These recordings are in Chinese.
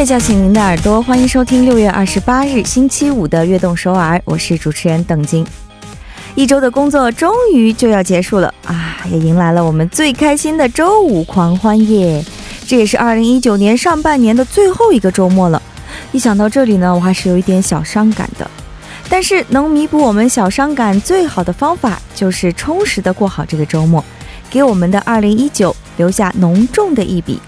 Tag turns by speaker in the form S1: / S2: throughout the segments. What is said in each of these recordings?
S1: 乐叫醒您的耳朵，欢迎收听六月二十八日星期五的《悦动首尔》，我是主持人邓晶。一周的工作终于就要结束了啊，也迎来了我们最开心的周五狂欢夜。这也是二零一九年上半年的最后一个周末了。一想到这里呢，我还是有一点小伤感的。但是能弥补我们小伤感最好的方法，就是充实的过好这个周末，给我们的二零一九留下浓重的一笔。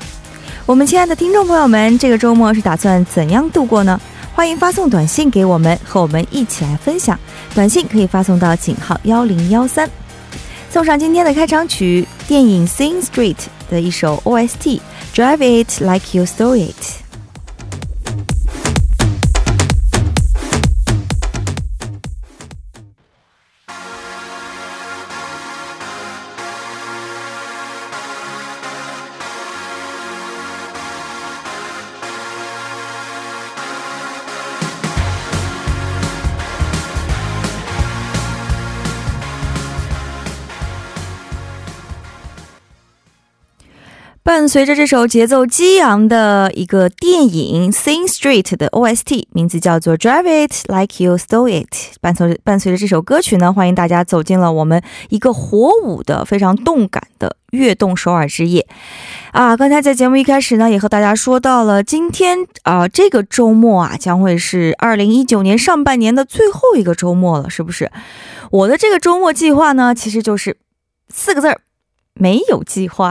S1: 我们亲爱的听众朋友们，这个周末是打算怎样度过呢？欢迎发送短信给我们，和我们一起来分享。短信可以发送到井号幺零幺三。送上今天的开场曲，电影《Sing Street》的一首 OST，《Drive It Like You Stole It》。伴随着这首节奏激昂的一个电影《Sing Street》的 OST，名字叫做《Drive It Like You Stole It》。伴随伴随着这首歌曲呢，欢迎大家走进了我们一个火舞的非常动感的悦动首尔之夜啊！刚才在节目一开始呢，也和大家说到了，今天啊，这个周末啊，将会是二零一九年上半年的最后一个周末了，是不是？我的这个周末计划呢，其实就是四个字儿。没有计划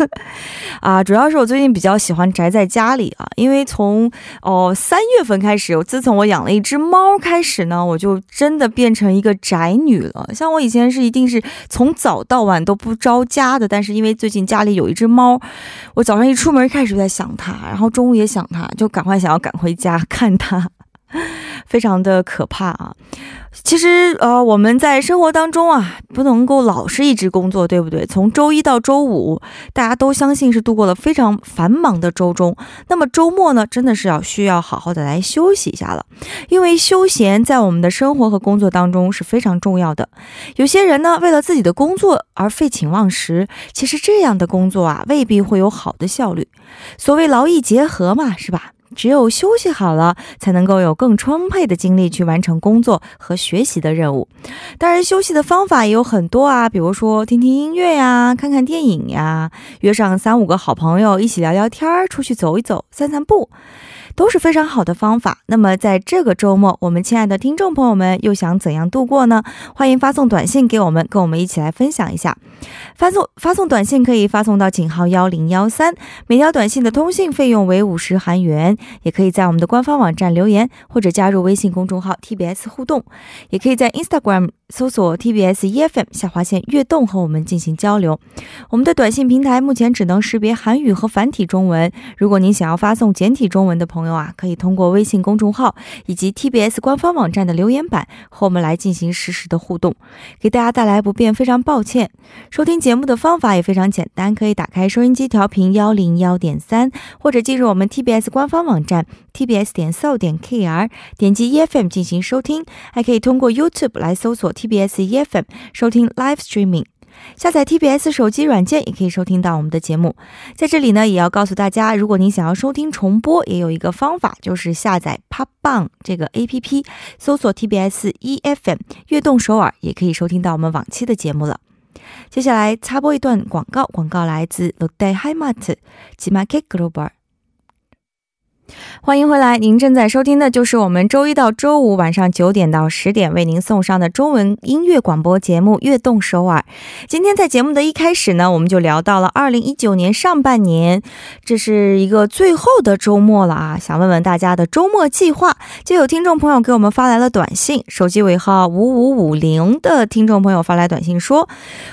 S1: 啊，主要是我最近比较喜欢宅在家里啊，因为从哦三月份开始，我自从我养了一只猫开始呢，我就真的变成一个宅女了。像我以前是一定是从早到晚都不着家的，但是因为最近家里有一只猫，我早上一出门开始就在想它，然后中午也想它，就赶快想要赶回家 看它。非常的可怕啊！其实，呃，我们在生活当中啊，不能够老是一直工作，对不对？从周一到周五，大家都相信是度过了非常繁忙的周中。那么周末呢，真的是要需要好好的来休息一下了，因为休闲在我们的生活和工作当中是非常重要的。有些人呢，为了自己的工作而废寝忘食，其实这样的工作啊，未必会有好的效率。所谓劳逸结合嘛，是吧？只有休息好了，才能够有更充沛的精力去完成工作和学习的任务。当然，休息的方法也有很多啊，比如说听听音乐呀，看看电影呀，约上三五个好朋友一起聊聊天儿，出去走一走，散散步。都是非常好的方法。那么，在这个周末，我们亲爱的听众朋友们又想怎样度过呢？欢迎发送短信给我们，跟我们一起来分享一下。发送发送短信可以发送到井号幺零幺三，每条短信的通信费用为五十韩元。也可以在我们的官方网站留言，或者加入微信公众号 TBS 互动，也可以在 Instagram。搜索 TBS EFM 下划线悦动和我们进行交流。我们的短信平台目前只能识别韩语和繁体中文。如果您想要发送简体中文的朋友啊，可以通过微信公众号以及 TBS 官方网站的留言板和我们来进行实时的互动。给大家带来不便，非常抱歉。收听节目的方法也非常简单，可以打开收音机调频幺零幺点三，或者进入我们 TBS 官方网站 TBS 点 so 点 KR，点击 EFM 进行收听。还可以通过 YouTube 来搜索。TBS EFM 收听 Live Streaming，下载 TBS 手机软件也可以收听到我们的节目。在这里呢，也要告诉大家，如果您想要收听重播，也有一个方法，就是下载 p o p b a n g 这个 APP，搜索 TBS EFM 悦动首尔，也可以收听到我们往期的节目了。接下来插播一段广告，广告来自 Lotte Heimat g m a k Global。欢迎回来，您正在收听的就是我们周一到周五晚上九点到十点为您送上的中文音乐广播节目《悦动首尔》。今天在节目的一开始呢，我们就聊到了二零一九年上半年，这是一个最后的周末了啊！想问问大家的周末计划。就有听众朋友给我们发来了短信，手机尾号五五五零的听众朋友发来短信说：“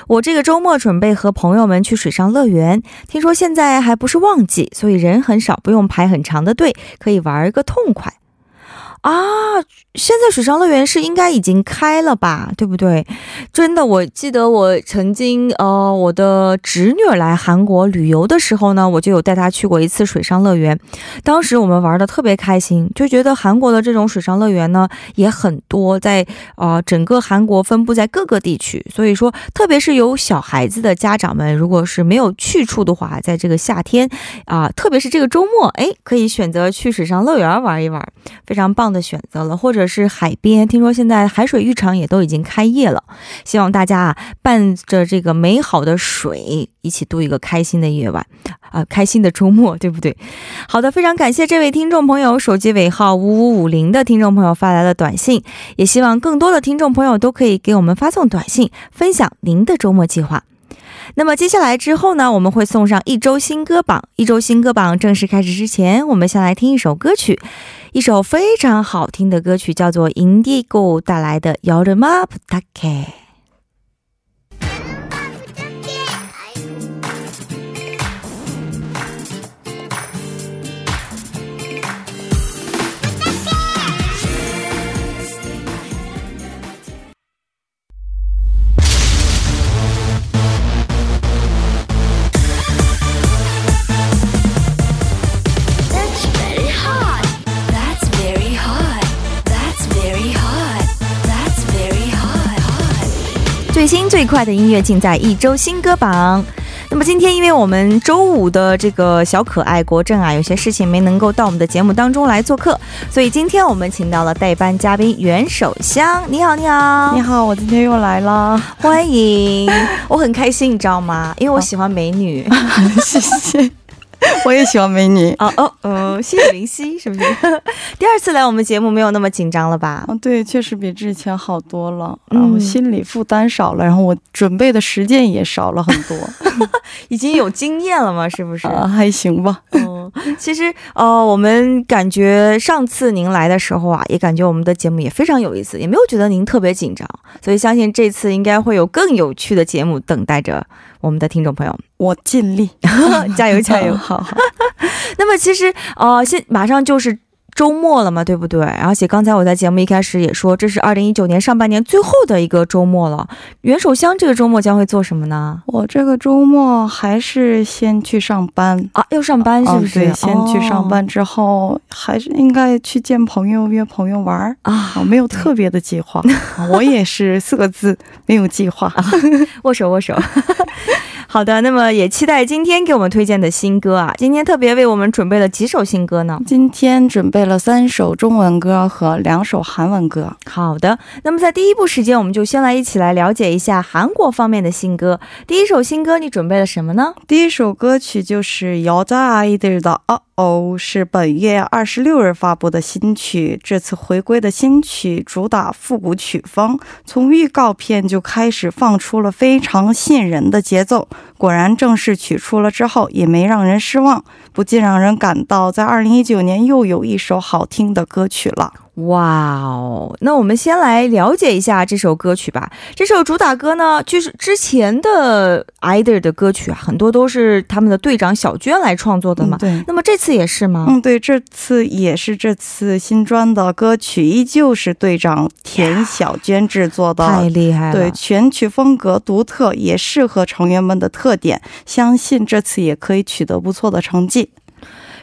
S1: 我这个周末准备和朋友们去水上乐园，听说现在还不是旺季，所以人很少，不用排很长的队。”可以玩个痛快。啊，现在水上乐园是应该已经开了吧，对不对？真的，我记得我曾经呃，我的侄女来韩国旅游的时候呢，我就有带她去过一次水上乐园。当时我们玩的特别开心，就觉得韩国的这种水上乐园呢也很多，在呃整个韩国分布在各个地区。所以说，特别是有小孩子的家长们，如果是没有去处的话，在这个夏天啊，特别是这个周末，哎，可以选择去水上乐园玩一玩，非常棒的选择了。或者是海边，听说现在海水浴场也都已经开业了。希望大家啊，伴着这个美好的水，一起度一个开心的夜晚，啊，开心的周末，对不对？好的，非常感谢这位听众朋友，手机尾号五五五零的听众朋友发来的短信，也希望更多的听众朋友都可以给我们发送短信，分享您的周末计划。那么接下来之后呢，我们会送上一周新歌榜。一周新歌榜正式开始之前，我们先来听一首歌曲，一首非常好听的歌曲，叫做 Indigo 带来的《Yorimap Take》。最新最快的音乐尽在一周新歌榜。那么今天，因为我们周五的这个小可爱国政啊，有些事情没能够到我们的节目当中来做客，所以今天我们请到了代班嘉宾袁守香。你好，你好，
S2: 你好，我今天又来了，
S1: 欢迎，我很开心，你知道吗？因为我喜欢美女，
S2: 谢谢。我也喜欢美女
S1: 哦哦，嗯，谢谢林夕，是不是？第二次来我们节目没有那么紧张了吧？
S2: 哦，对，确实比之前好多了，然后心理负担少了，然后我准备的时间也少了很多，
S1: 已经有经验了嘛？是不是？
S2: 啊，还行吧。
S1: 嗯，其实呃，我们感觉上次您来的时候啊，也感觉我们的节目也非常有意思，也没有觉得您特别紧张，所以相信这次应该会有更有趣的节目等待着。我们的听众朋友，
S2: 我尽力，
S1: 加油 加油！
S2: 好好。
S1: 那么其实，呃，现马上就是周末了嘛，对不对？而且刚才我在节目一开始也说，这是二零一九年上半年最后的一个周末了。袁守香这个周末将会做什么呢？
S2: 我这个周末还是先去上班
S1: 啊，要上班是不是？
S2: 对，先去上班之后，还是应该去见朋友、约朋友玩啊。没有特别的计划，我也是四个字，没有计划。
S1: 握手握手。好的，那么也期待今天给我们推荐的新歌啊！今天特别为我们准备了几首新歌呢？
S2: 今天准备了三首中文歌和两首韩文歌。
S1: 好的，那么在第一步时间，我们就先来一起来了解一下韩国方面的新歌。第一首新歌，你准备了什么呢？
S2: 第一首歌曲就是여자아이들的哦 哦，是本月二十六日发布的新曲。这次回归的新曲主打复古曲风，从预告片就开始放出了非常吸引人的节奏。果然，正式曲出了之后，也没让人失望，不禁让人感到，在二零一九年又有一首好听的歌曲了。
S1: 哇哦，那我们先来了解一下这首歌曲吧。这首主打歌呢，就是之前的 Either 的歌曲啊，很多都是他们的队长小娟来创作的嘛。
S2: 对。
S1: 那么这次也是吗？
S2: 嗯，对，这次也是这次新专的歌曲，依旧是队长田小娟制作的。
S1: 太厉害了。
S2: 对，全曲风格独特，也适合成员们的特点，相信这次也可以取得不错的成绩。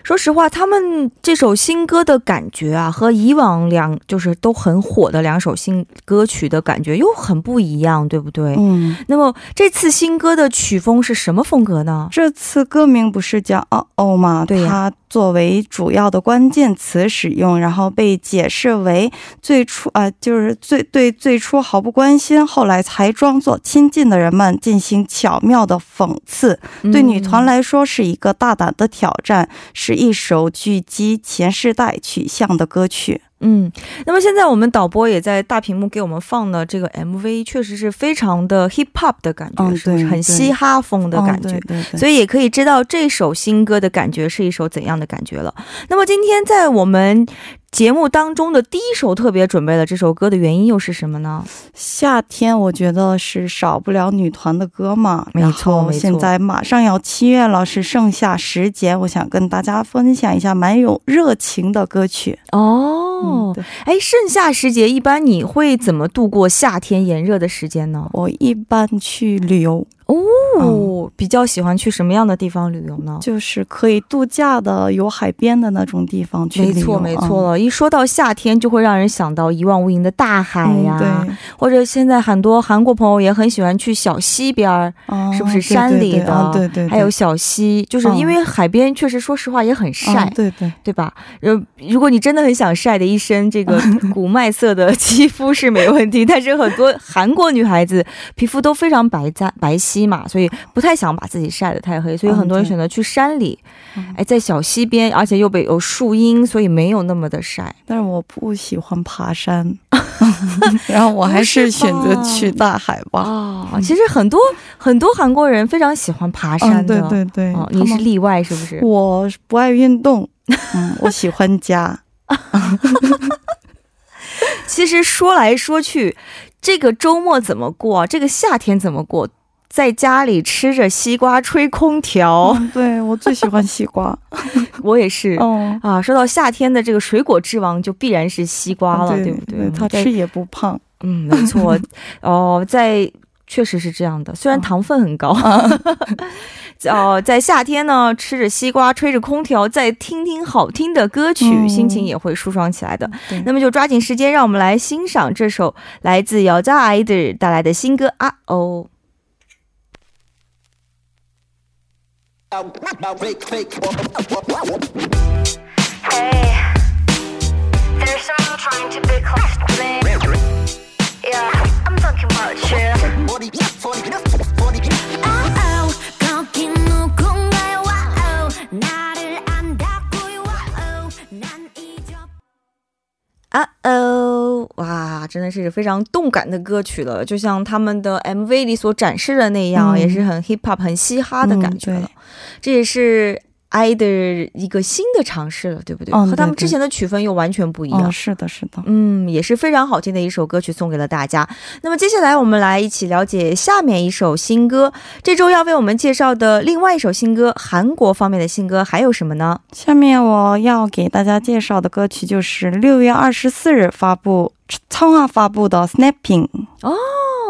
S1: 说实话，他们这首新歌的感觉啊，和以往两就是都很火的两首新歌曲的感觉又很不一样，对不对？嗯。那么这次新歌的曲风是什么风格呢？
S2: 这次歌名不是叫哦哦吗？
S1: 对
S2: 呀。作为主要的关键词使用，然后被解释为最初啊，就是最对最初毫不关心，后来才装作亲近的人们进行巧妙的讽刺。对女团来说是一个大胆的挑战，是一首聚集前世代取向的歌曲。
S1: 嗯，那么现在我们导播也在大屏幕给我们放的这个 MV，确实是非常的 hip hop 的感觉，是不是很嘻哈风的感觉？
S2: 对，
S1: 所以也可以知道这首新歌的感觉是一首怎样的感觉了。那么今天在我们。节目当中的第一首特别准备了这首歌的原因又是什么呢？
S2: 夏天我觉得是少不了女团的歌嘛，
S1: 没错没错。
S2: 现在马上要七月了，是盛夏时节，我想跟大家分享一下蛮有热情的歌曲
S1: 哦。哦，哎，盛夏时节一般你会怎么度过夏天炎热的时间呢？
S2: 我一般去旅游。
S1: 哦，比较喜欢去什么样的地方旅游呢？
S2: 就是可以度假的，有海边的那种地方去旅游。
S1: 没错，没错了。一说到夏天，就会让人想到一望无垠的大海呀。对。或者现在很多韩国朋友也很喜欢去小溪边儿，是不是山里的？
S2: 对对。
S1: 还有小溪，就是因为海边确实，说实话也很晒。
S2: 对对。
S1: 对吧？呃，如果你真的很想晒的一身这个 古麦色的肌肤是没问题，但是很多韩国女孩子皮肤都非常白皙白皙嘛，所以不太想把自己晒得太黑，所以很多人选择去山里，哎，在小溪边，而且又被有树荫，所以没有那么的晒。
S2: 但是我不喜欢爬山，然后我还是选择去大海吧。
S1: 哦，其实很多很多韩国人非常喜欢爬山
S2: 的，对对对，
S1: 你是例外是不是？
S2: 我不爱运动，嗯，我喜欢家。
S1: 其实说来说去，这个周末怎么过？这个夏天怎么过？在家里吃着西瓜吹空调，
S2: 对我最喜欢西瓜，
S1: 我也是。哦啊，说到夏天的这个水果之王，就必然是西瓜了，对不对？
S2: 它吃也不胖，
S1: 嗯，没错。哦，在确实是这样的，虽然糖分很高。哦，在夏天呢，吃着西瓜，吹着空调，再听听好听的歌曲，心情也会舒爽起来的。那么就抓紧时间，让我们来欣赏这首来自姚家爱的带来的新歌啊哦。啊哦，哇，真的是非常动感的歌曲了，就像他们的 MV 里所展示的那样，也是很 hip hop、很嘻哈的感觉了。这也是。I 的一个新的尝试了，对不对？哦和他们之前的曲风又完全不一样。
S2: 是的，是的，
S1: 嗯，也是非常好听的一首歌曲，送给了大家。那么接下来我们来一起了解下面一首新歌。这周要为我们介绍的另外一首新歌，韩国方面的新歌还有什么呢？
S2: 下面我要给大家介绍的歌曲就是六月二十四日发布。청하发布的《Snapping》
S1: 哦，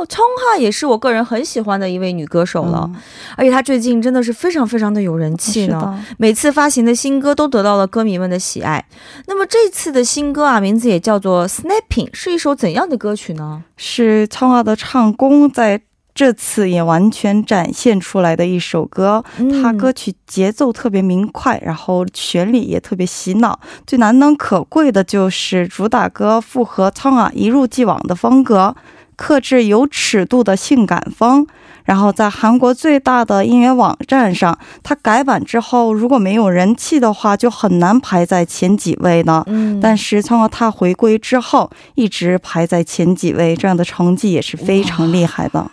S1: 청하也是我个人很喜欢的一位女歌手了，而且她最近真的是非常非常的有人气呢。每次发行的新歌都得到了歌迷们的喜爱。那么这次的新歌啊，名字也叫做《Snapping》，是一首怎样的歌曲呢？
S2: 是청하的唱功在。 这次也完全展现出来的一首歌，它歌曲节奏特别明快，然后旋律也特别洗脑。最难能可贵的就是主打歌复合唱啊一如既往的风格，克制有尺度的性感风。然后在韩国最大的音乐网站上，它改版之后，如果没有人气的话，就很难排在前几位呢。嗯，但是从了它回归之后，一直排在前几位，这样的成绩也是非常厉害的。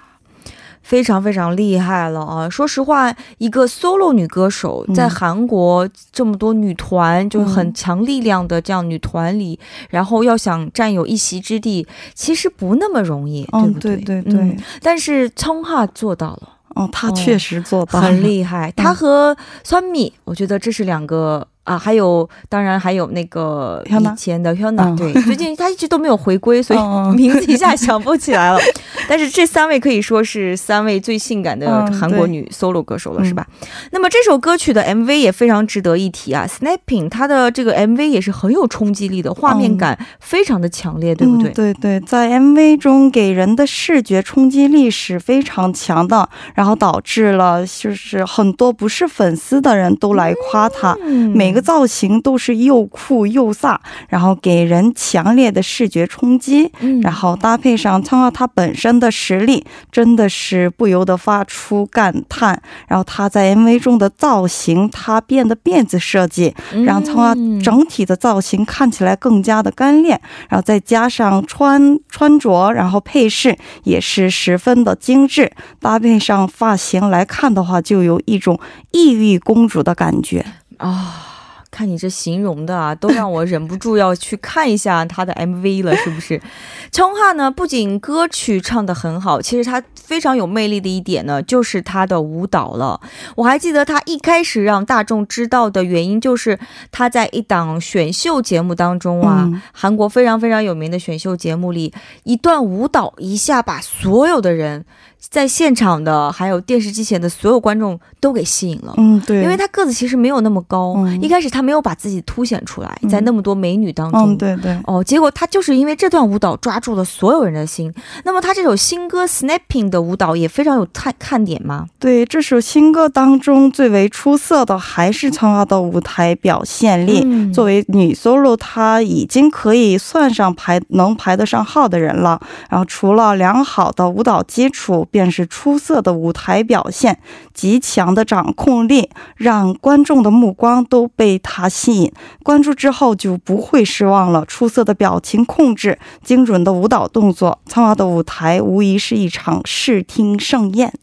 S1: 非常非常厉害了啊！说实话，一个 solo 女歌手在韩国这么多女团，就是很强力量的这样女团里，然后要想占有一席之地，其实不那么容易，对不对？
S2: 对对对。
S1: 但是昌哈做到了，
S2: 哦，她确实做到
S1: 很厉害。他和酸米，我觉得这是两个。啊，还有，当然还有那个以前的 Hyuna，对，最近他一直都没有回归，所以 名字一下想不起来了。但是这三位可以说是三位最性感的韩国女 solo 歌手了，是吧？那么这首歌曲的 MV 也非常值得一提啊，Snapping，它的这个 MV 也是很有冲击力的，画面感非常的强烈，对不对？
S2: 对对，在 MV 中给人的视觉冲击力是非常强的，然后导致了就是很多不是粉丝的人都来夸他，每。每个造型都是又酷又飒，然后给人强烈的视觉冲击。嗯，然后搭配上苍奥他本身的实力，真的是不由得发出感叹。然后他在 MV 中的造型，他变的辫子设计，让苍奥整体的造型看起来更加的干练。然后再加上穿穿着，然后配饰也是十分的精致。搭配上发型来看的话，就有一种异域公主的感觉
S1: 啊。看你这形容的啊，都让我忍不住要去看一下他的 MV 了，是不是？청하呢，不仅歌曲唱得很好，其实他非常有魅力的一点呢，就是他的舞蹈了。我还记得他一开始让大众知道的原因，就是他在一档选秀节目当中啊，韩国非常非常有名的选秀节目里，一段舞蹈一下把所有的人。在现场的还有电视机前的所有观众都给吸引了，嗯，对，因为他个子其实没有那么高，一开始他没有把自己凸显出来，在那么多美女当中，
S2: 对对，
S1: 哦，结果他就是因为这段舞蹈抓住了所有人的心。那么他这首新歌《Snapping》的舞蹈也非常有看看点吗？
S2: 对，这首新歌当中最为出色的还是苍瑶的舞台表现力。作为女 solo，她已经可以算上排能排得上号的人了。然后除了良好的舞蹈基础。便是出色的舞台表现，极强的掌控力，让观众的目光都被他吸引。关注之后就不会失望了。出色的表情控制，精准的舞蹈动作，苍娃的舞台无疑是一场视听盛宴。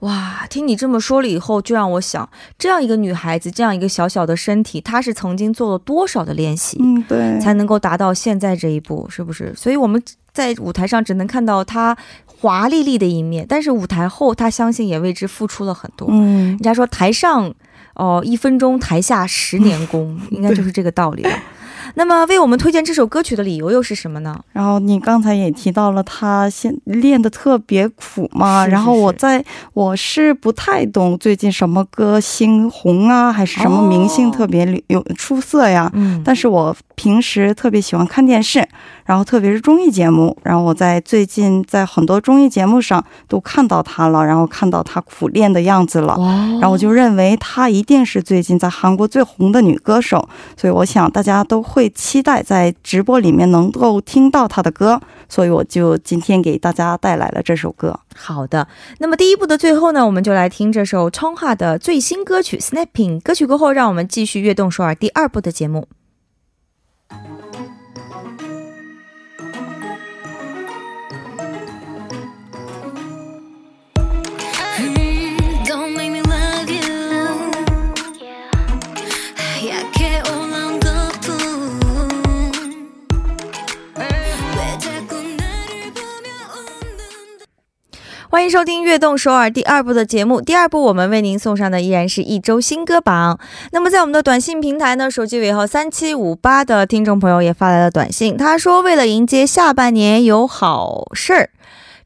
S1: 哇，听你这么说了以后，就让我想，这样一个女孩子，这样一个小小的身体，她是曾经做了多少的练习，
S2: 嗯，对，
S1: 才能够达到现在这一步，是不是？所以我们在舞台上只能看到她。华丽丽的一面，但是舞台后他相信也为之付出了很多。嗯，人家说台上哦一分钟，台下十年功，应该就是这个道理了。那么为我们推荐这首歌曲的理由又是什么呢？
S2: 然后你刚才也提到了他现练的特别苦嘛，然后我在我是不太懂最近什么歌星红啊，还是什么明星特别有出色呀？嗯，但是我平时特别喜欢看电视。然后特别是综艺节目，然后我在最近在很多综艺节目上都看到他了，然后看到他苦练的样子了，然后我就认为他一定是最近在韩国最红的女歌手，所以我想大家都会期待在直播里面能够听到他的歌，所以我就今天给大家带来了这首歌。
S1: 好的，那么第一部的最后呢，我们就来听这首청하的最新歌曲《Snapping》。歌曲过后，让我们继续悦动首尔第二部的节目。欢迎收听《悦动首尔》第二部的节目。第二部我们为您送上的依然是一周新歌榜。那么在我们的短信平台呢，手机尾号三七五八的听众朋友也发来了短信，他说：“为了迎接下半年有好事儿。”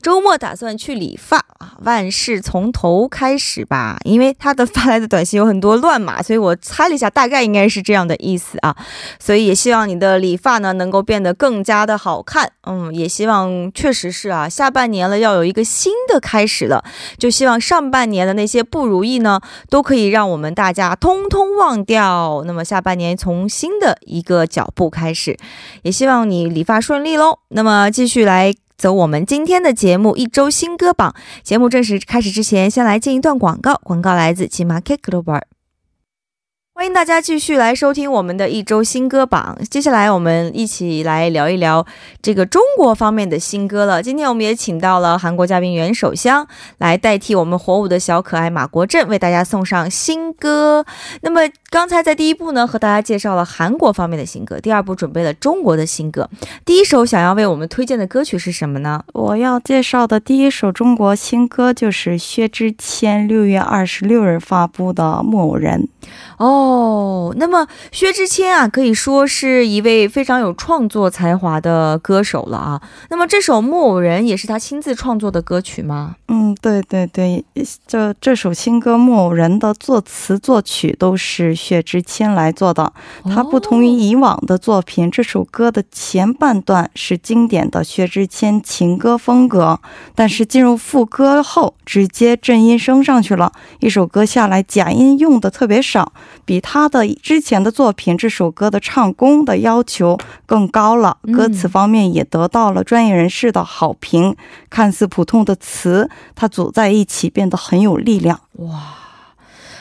S1: 周末打算去理发啊，万事从头开始吧。因为他的发来的短信有很多乱码，所以我猜了一下，大概应该是这样的意思啊。所以也希望你的理发呢能够变得更加的好看。嗯，也希望确实是啊，下半年了要有一个新的开始了。就希望上半年的那些不如意呢，都可以让我们大家通通忘掉。那么下半年从新的一个脚步开始，也希望你理发顺利喽。那么继续来。走我们今天的节目一周新歌榜。节目正式开始之前，先来进一段广告。广告来自 Market Global。欢迎大家继续来收听我们的一周新歌榜。接下来我们一起来聊一聊这个中国方面的新歌了。今天我们也请到了韩国嘉宾袁守香来代替我们火舞的小可爱马国振为大家送上新歌。那么刚才在第一部呢和大家介绍了韩国方面的新歌，第二部准备了中国的新歌。第一首想要为我们推荐的歌曲是什么呢？
S2: 我要介绍的第一首中国新歌就是薛之谦六月二十六日发布的《木偶人》。
S1: 哦，那么薛之谦啊，可以说是一位非常有创作才华的歌手了啊。那么这首《木偶人》也是他亲自创作的歌曲吗？
S2: 嗯，对对对，这这首新歌《木偶人》的作词作曲都是薛之谦来做的。他不同于以往的作品，这首歌的前半段是经典的薛之谦情歌风格，但是进入副歌后，直接震音升上去了，一首歌下来假音用的特别少。比他的之前的作品，这首歌的唱功的要求更高了，歌词方面也得到了专业人士的好评。看似普通的词，它组在一起变得很有力量。哇，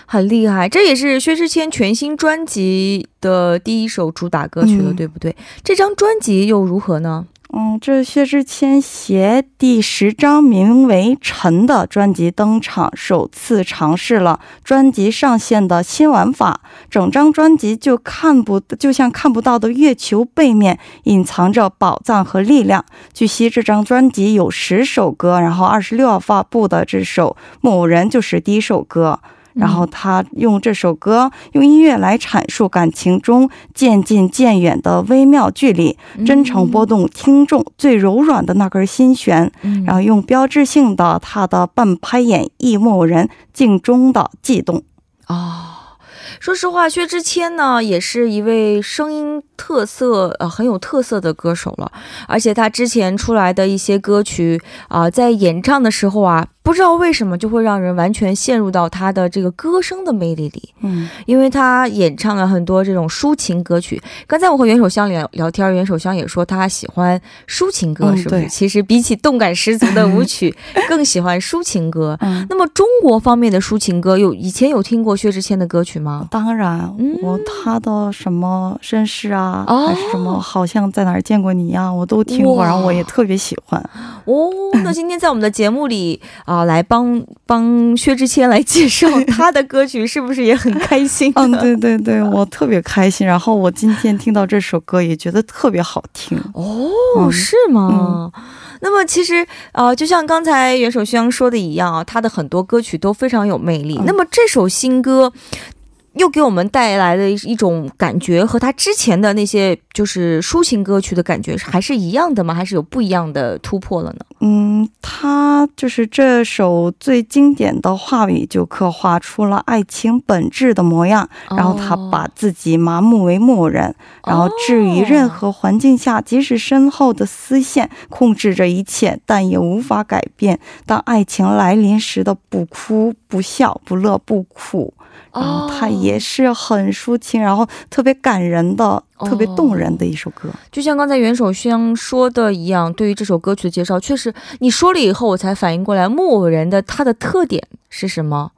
S1: 很厉害！这也是薛之谦全新专辑的第一首主打歌曲了，对不对？这张专辑又如何呢？
S2: 嗯，这薛之谦携第十张名为《陈》的专辑登场，首次尝试了专辑上线的新玩法。整张专辑就看不就像看不到的月球背面，隐藏着宝藏和力量。据悉，这张专辑有十首歌，然后二十六号发布的这首《某人》就是第一首歌。然后他用这首歌，用音乐来阐述感情中渐近渐远的微妙距离，真诚拨动听众最柔软的那根心弦。然后用标志性的他的半拍演绎木偶人镜中的悸动。
S1: 哦。说实话，薛之谦呢，也是一位声音特色呃很有特色的歌手了，而且他之前出来的一些歌曲啊，在演唱的时候啊。不知道为什么就会让人完全陷入到他的这个歌声的魅力里，嗯，因为他演唱了很多这种抒情歌曲。刚才我和袁守香聊聊天，袁守香也说他喜欢抒情歌，是不是？其实比起动感十足的舞曲，更喜欢抒情歌。那么中国方面的抒情歌，有以前有听过薛之谦的歌曲吗？
S2: 当然，我他的什么绅士啊，还是什么好像在哪儿见过你呀，我都听过，然后我也特别喜欢。
S1: 哦，那今天在我们的节目里。啊，来帮帮薛之谦来介绍 他的歌曲，是不是也很开心？
S2: 嗯，对对对，我特别开心。然后我今天听到这首歌，也觉得特别好听。
S1: 哦，是吗？那么其实啊，就像刚才袁首轩说的一样啊，他的很多歌曲都非常有魅力。那么这首新歌。又给我们带来的一种感觉，和他之前的那些就是抒情歌曲的感觉还是一样的吗？还是有不一样的突破了呢？
S2: 嗯，他就是这首最经典的话语，就刻画出了爱情本质的模样。然后他把自己麻木为木偶人，然后置于任何环境下，即使身后的丝线控制着一切，但也无法改变。当爱情来临时的不哭不笑不乐不苦。然后它也是很抒情，然后特别感人的、特别动人的一首歌。
S1: 就像刚才袁守香说的一样，对于这首歌曲的介绍，确实你说了以后，我才反应过来，木偶人的他的特点是什么。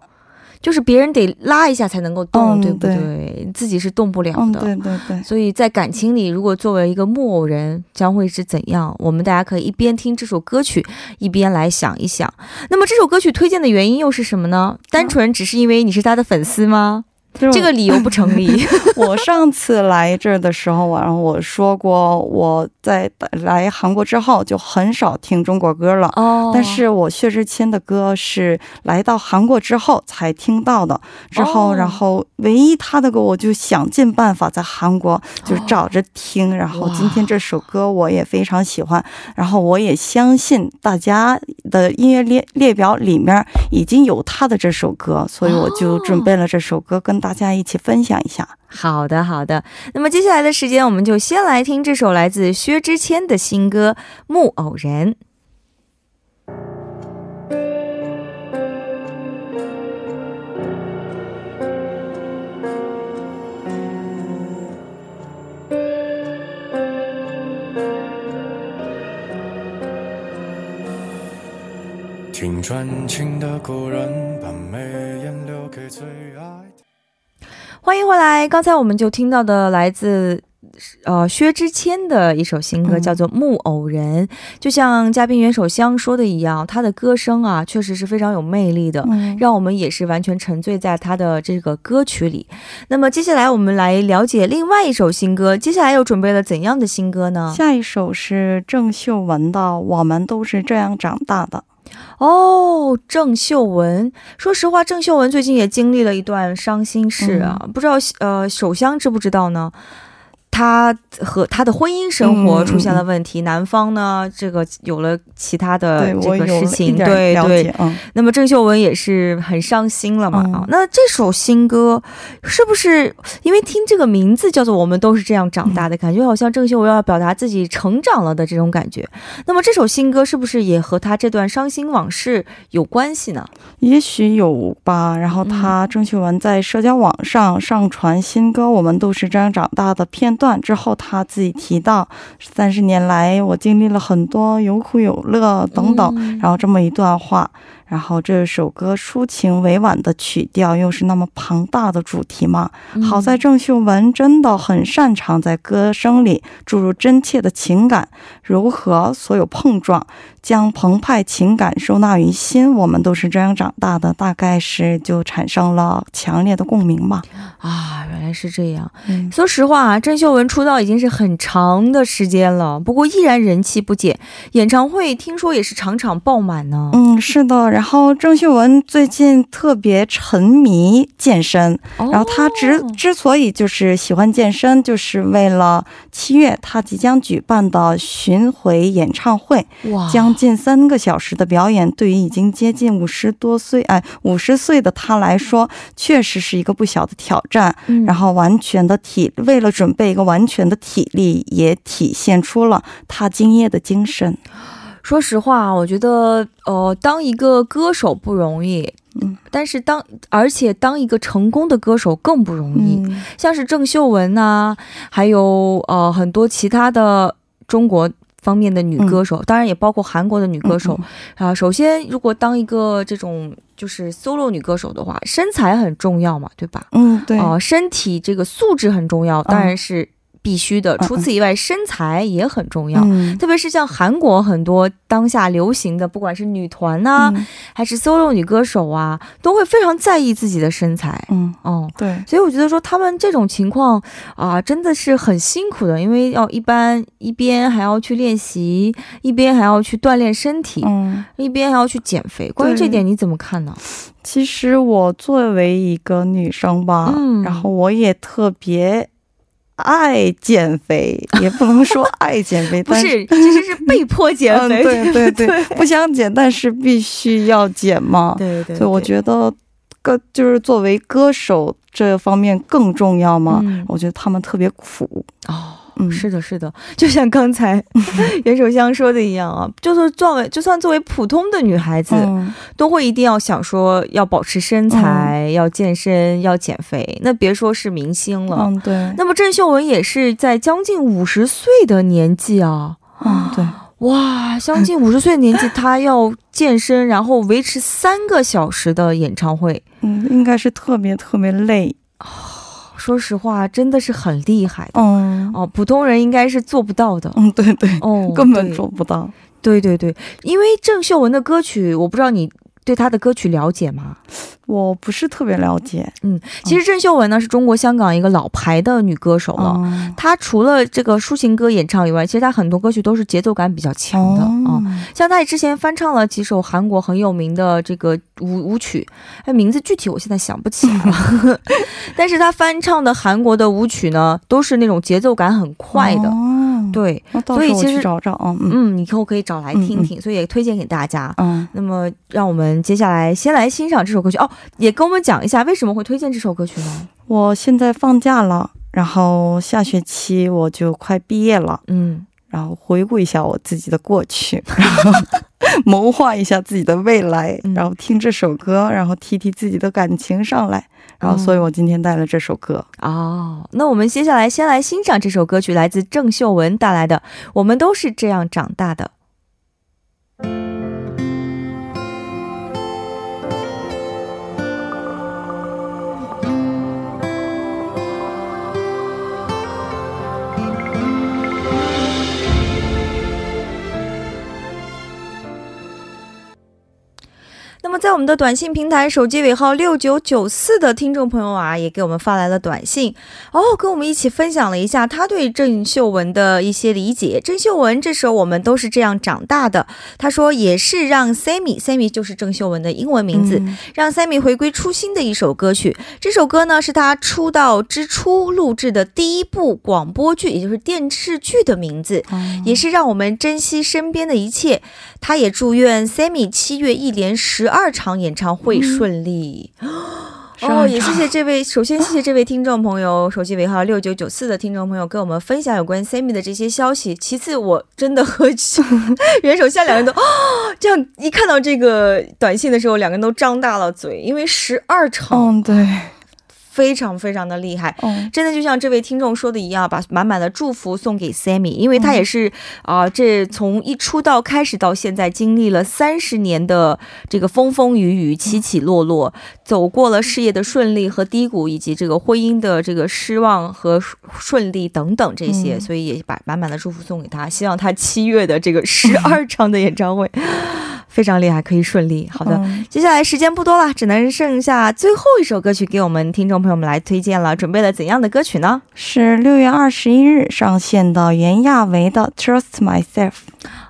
S1: 就是别人得拉一下才能够动，对不对？自己是动不了的。
S2: 对对对。
S1: 所以在感情里，如果作为一个木偶人，将会是怎样？我们大家可以一边听这首歌曲，一边来想一想。那么这首歌曲推荐的原因又是什么呢？单纯只是因为你是他的粉丝吗？这个理由不成立。
S2: 我上次来这儿的时候，然后我说过，我在来韩国之后就很少听中国歌了。哦。但是我薛之谦的歌是来到韩国之后才听到的。之后，然后唯一他的歌，我就想尽办法在韩国就找着听。然后今天这首歌我也非常喜欢。然后我也相信大家的音乐列列表里面已经有他的这首歌，所以我就准备了这首歌跟。大家一起分享一下。
S1: 好的，好的。那么接下来的时间，我们就先来听这首来自薛之谦的新歌《木偶人》。听专情的故人，把眉眼留给最爱。欢迎回来！刚才我们就听到的来自呃薛之谦的一首新歌，叫做《木偶人》。就像嘉宾袁守香说的一样，他的歌声啊，确实是非常有魅力的，让我们也是完全沉醉在他的这个歌曲里。那么接下来我们来了解另外一首新歌，接下来又准备了怎样的新歌呢？
S2: 下一首是郑秀文的《我们都是这样长大的》。
S1: 哦，郑秀文，说实话，郑秀文最近也经历了一段伤心事啊，不知道呃，首相知不知道呢？他和他的婚姻生活出现了问题，男方呢，这个有了其他的这个事情，对对。那么郑秀文也是很伤心了嘛啊。那这首新歌是不是因为听这个名字叫做“我们都是这样长大的”，感觉好像郑秀文要表达自己成长了的这种感觉？那么这首新歌是不是也和他这段伤心往事有关系呢？
S2: 也许有吧。然后他郑秀文在社交网上上传新歌《我们都是这样长大的》片段。段之后，他自己提到，三十年来我经历了很多有苦有乐等等，然后这么一段话。然后这首歌抒情委婉的曲调，又是那么庞大的主题嘛。好在郑秀文真的很擅长在歌声里注入真切的情感，柔和所有碰撞。将澎湃情感收纳于心，我们都是这样长大的，大概是就产生了强烈的共鸣吧。
S1: 啊，原来是这样。嗯，说实话啊，郑秀文出道已经是很长的时间了，不过依然人气不减，演唱会听说也是场场爆满呢。
S2: 嗯，是的。然后郑秀文最近特别沉迷健身，然后她之之所以就是喜欢健身，就是为了七月她即将举办的巡回演唱会。哇，将近三个小时的表演，对于已经接近五十多岁，哎，五十岁的她来说，确实是一个不小的挑战。然后，完全的体，为了准备一个完全的体力，也体现出了她敬业的精神。
S1: 说实话，我觉得，呃，当一个歌手不容易，嗯，但是当，而且当一个成功的歌手更不容易。像是郑秀文呐，还有呃很多其他的中国。方面的女歌手，当然也包括韩国的女歌手啊。首先，如果当一个这种就是 solo 女歌手的话，身材很重要嘛，对吧？
S2: 嗯，对。
S1: 啊，身体这个素质很重要，当然是。必须的。除此以外，身材也很重要，特别是像韩国很多当下流行的，不管是女团呐，还是 solo 女歌手啊，都会非常在意自己的身材。
S2: 嗯，哦，对。
S1: 所以我觉得说他们这种情况啊，真的是很辛苦的，因为要一般一边还要去练习，一边还要去锻炼身体，嗯，一边还要去减肥。关于这点你怎么看呢？
S2: 其实我作为一个女生吧，嗯，然后我也特别。爱减肥也不能说爱减肥，
S1: 不是，其实是被迫减肥。
S2: 对对 对，不想减，但是必须要减嘛。
S1: 对对，
S2: 所以我觉得，歌就是作为歌手这方面更重要嘛。我觉得他们特别苦
S1: 哦。嗯，是的，是的，就像刚才 袁守香说的一样啊，就是作为就算作为普通的女孩子，都会一定要想说要保持身材，要健身，要减肥。那别说是明星了，
S2: 嗯，对。
S1: 那么郑秀文也是在将近五十岁的年纪啊，
S2: 嗯，对，
S1: 哇，将近五十岁的年纪，她要健身，然后维持三个小时的演唱会，
S2: 嗯，应该是特别特别累。
S1: 说实话，真的是很厉害的。嗯哦，普通人应该是做不到的。
S2: 嗯，对对，哦，根本做不到。
S1: 对对对，因为郑秀文的歌曲，我不知道你对她的歌曲了解吗？
S2: 我不是特别了解，
S1: 嗯，其实郑秀文呢是中国香港一个老牌的女歌手了。她除了这个抒情歌演唱以外，其实她很多歌曲都是节奏感比较强的啊。像她之前翻唱了几首韩国很有名的这个舞舞曲，哎，名字具体我现在想不起来了。但是她翻唱的韩国的舞曲呢，都是那种节奏感很快的。对，所以其实
S2: 找找
S1: 嗯嗯，以后可以找来听听，所以也推荐给大家。嗯，那么让我们接下来先来欣赏这首歌曲哦。也跟我们讲一下为什么会推荐这首歌曲呢？
S2: 我现在放假了，然后下学期我就快毕业了，嗯，然后回顾一下我自己的过去，然 后谋划一下自己的未来，然后听这首歌，然后提提自己的感情上来，然后所以我今天带了这首歌。
S1: 哦，那我们接下来先来欣赏这首歌曲，来自郑秀文带来的《我们都是这样长大的》。么，在我们的短信平台，手机尾号六九九四的听众朋友啊，也给我们发来了短信哦，跟我们一起分享了一下他对郑秀文的一些理解。郑秀文这时候《我们都是这样长大的》，他说也是让 Sammy，Sammy 就是郑秀文的英文名字，让 Sammy 回归初心的一首歌曲。这首歌呢，是他出道之初录制的第一部广播剧，也就是电视剧的名字，也是让我们珍惜身边的一切。他也祝愿 Sammy 七月一连十。二场演唱会顺利。哦，也谢谢这位，首先谢谢这位听众朋友，手机尾号六九九四的听众朋友跟我们分享有关 Sammy 的这些消息。其次，我真的和元首现在两个人都哦这样一看到这个短信的时候，两个人都张大了嘴，因为十二场，
S2: 嗯，对，
S1: 非常非常的厉害。真的就像这位听众说的一样，把满满的祝福送给 Sammy，因为他也是啊，这从一出道开始到现在，经历了三十年的这个风风雨雨、起起落落，走过了事业的顺利和低谷，以及这个婚姻的这个失望和顺利等等这些，所以也把满满的祝福送给他，希望他七月的这个十二 场的演唱会。非常厉害，可以顺利。好的，接下来时间不多了，只能剩下最后一首歌曲给我们听众朋友们来推荐了。准备了怎样的歌曲呢？
S2: 是六月二十一日上线的袁娅维的《Trust Myself》。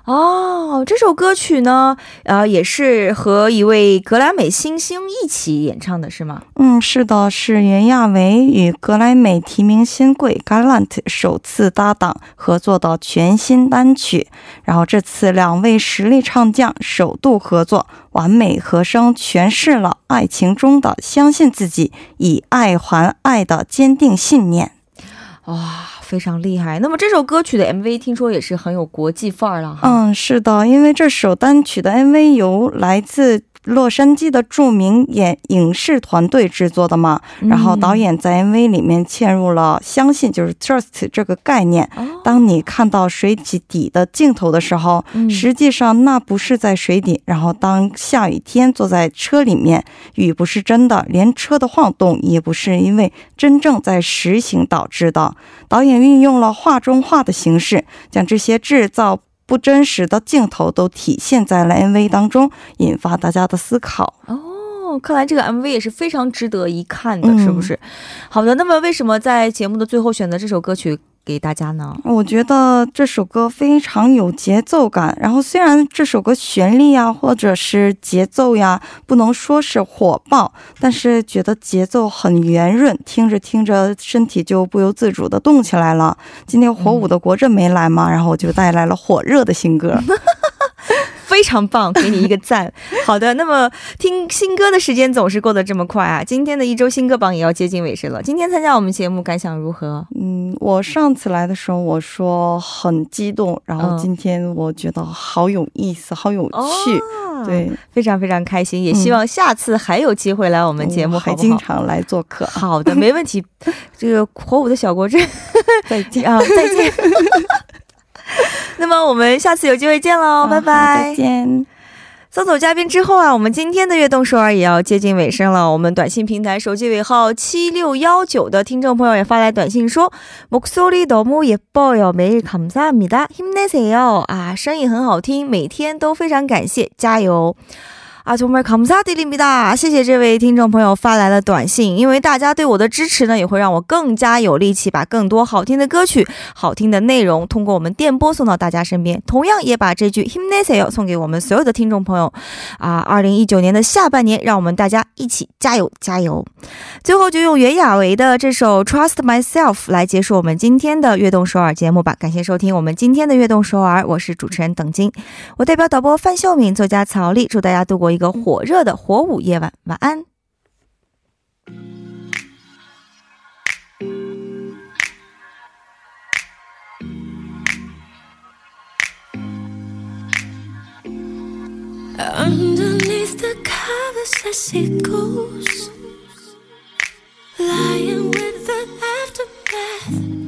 S1: 哦，这首歌曲呢，呃，也是和一位格莱美新星一起演唱的，是吗？
S2: 嗯，是的，是袁娅维与格莱美提名新贵 Galant 首次搭档合作的全新单曲。然后这次两位实力唱将首度合作，完美和声诠释了爱情中的相信自己，以爱还爱的坚定信念。
S1: 哇！非常厉害。那么这首歌曲的 MV 听说也是很有国际范儿了。
S2: 嗯，是的，因为这首单曲的 MV 由来自。洛杉矶的著名演影视团队制作的嘛，然后导演在 MV 里面嵌入了相信就是 trust 这个概念。当你看到水底的镜头的时候，实际上那不是在水底。然后当下雨天坐在车里面，雨不是真的，连车的晃动也不是因为真正在实行导致的。导演运用了画中画的形式，将这些制造。不真实的镜头都体现在了 MV 当中，引发大家的思考。
S1: 哦，看来这个 MV 也是非常值得一看的，是不是？好的，那么为什么在节目的最后选择这首歌曲？给大家呢？
S2: 我觉得这首歌非常有节奏感。然后虽然这首歌旋律呀，或者是节奏呀，不能说是火爆，但是觉得节奏很圆润，听着听着身体就不由自主的动起来了。今天火舞的国振没来嘛，然后我就带来了火热的新歌。
S1: 非常棒，给你一个赞。好的，那么听新歌的时间总是过得这么快啊！今天的一周新歌榜也要接近尾声了。今天参加我们节目感想如何？
S2: 嗯，我上次来的时候我说很激动，然后今天我觉得好有意思，好有趣，对，
S1: 非常非常开心。也希望下次还有机会来我们节目，
S2: 还经常来做客。
S1: 好的，没问题。这个火舞的小国镇，再见 啊，再见。那么我们下次有机会见喽，拜拜，
S2: 再见。
S1: 送走嘉宾之后啊，我们今天的悦动首尔也要接近尾声了。我们短信平台手机尾号七六幺九的听众朋友也发来短信说：“목소리너무예뻐 요， 매일감사합니 다， 힘내세 요。 啊，声音很好听，每天都非常感谢，加油。” 啊，정말감사드립니다谢谢这位听众朋友发来了短信，因为大家对我的支持呢，也会让我更加有力气，把更多好听的歌曲、好听的内容通过我们电波送到大家身边。同样也把这句힘내세요送给我们所有的听众朋友。啊，二零一九年的下半年，让我们大家一起加油加油！最后就用袁娅维的这首《Trust Myself》来结束我们今天的悦动首尔节目吧。感谢收听我们今天的悦动首尔，我是主持人邓晶，我代表导播范秀敏、作家曹丽，祝大家度过。 一个火热的火舞夜晚，晚安。Underneath the covers as goes, lying with the aftermath.